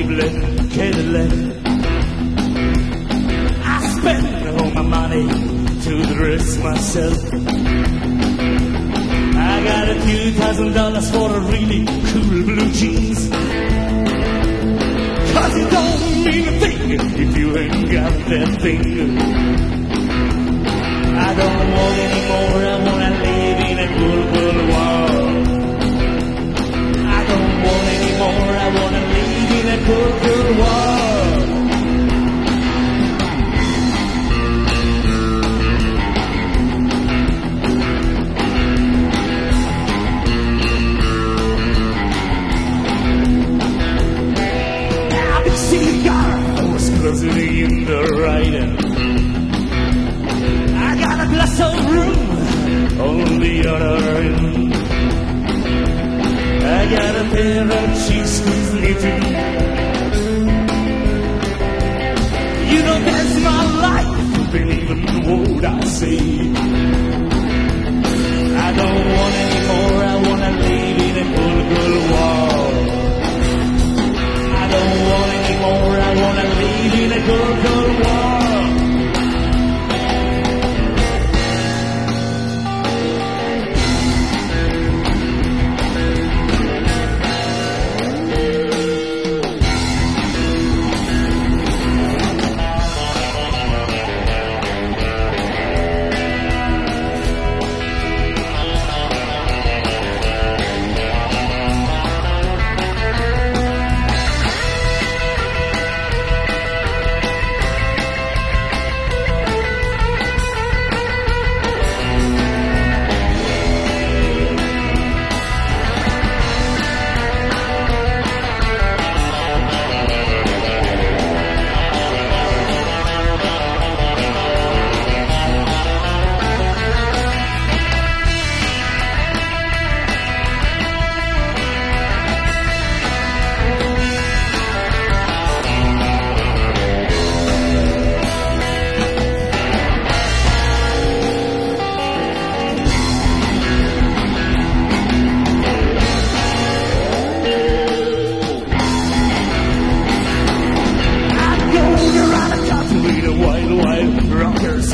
Cleveland Cadillac. I spend all my money to dress myself. I got a few thousand dollars for a really cool in the riding. I got a glass of room on the other end. I got a pair of cheeks knitted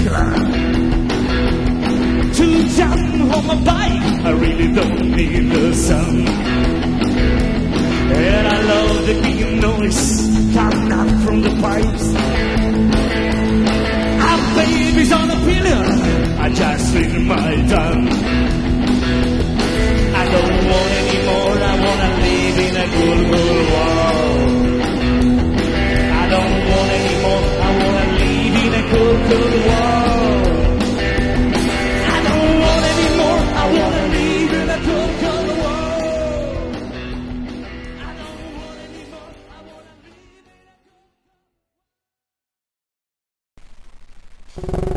Too down on my bike, I really don't need the sun. And I love the big noise coming up from the pipes. Our baby's on a pillow, I just need my tongue. I don't want any more, I wanna live in a cool, good world. I don't want any more, I wanna live in a good, good world. you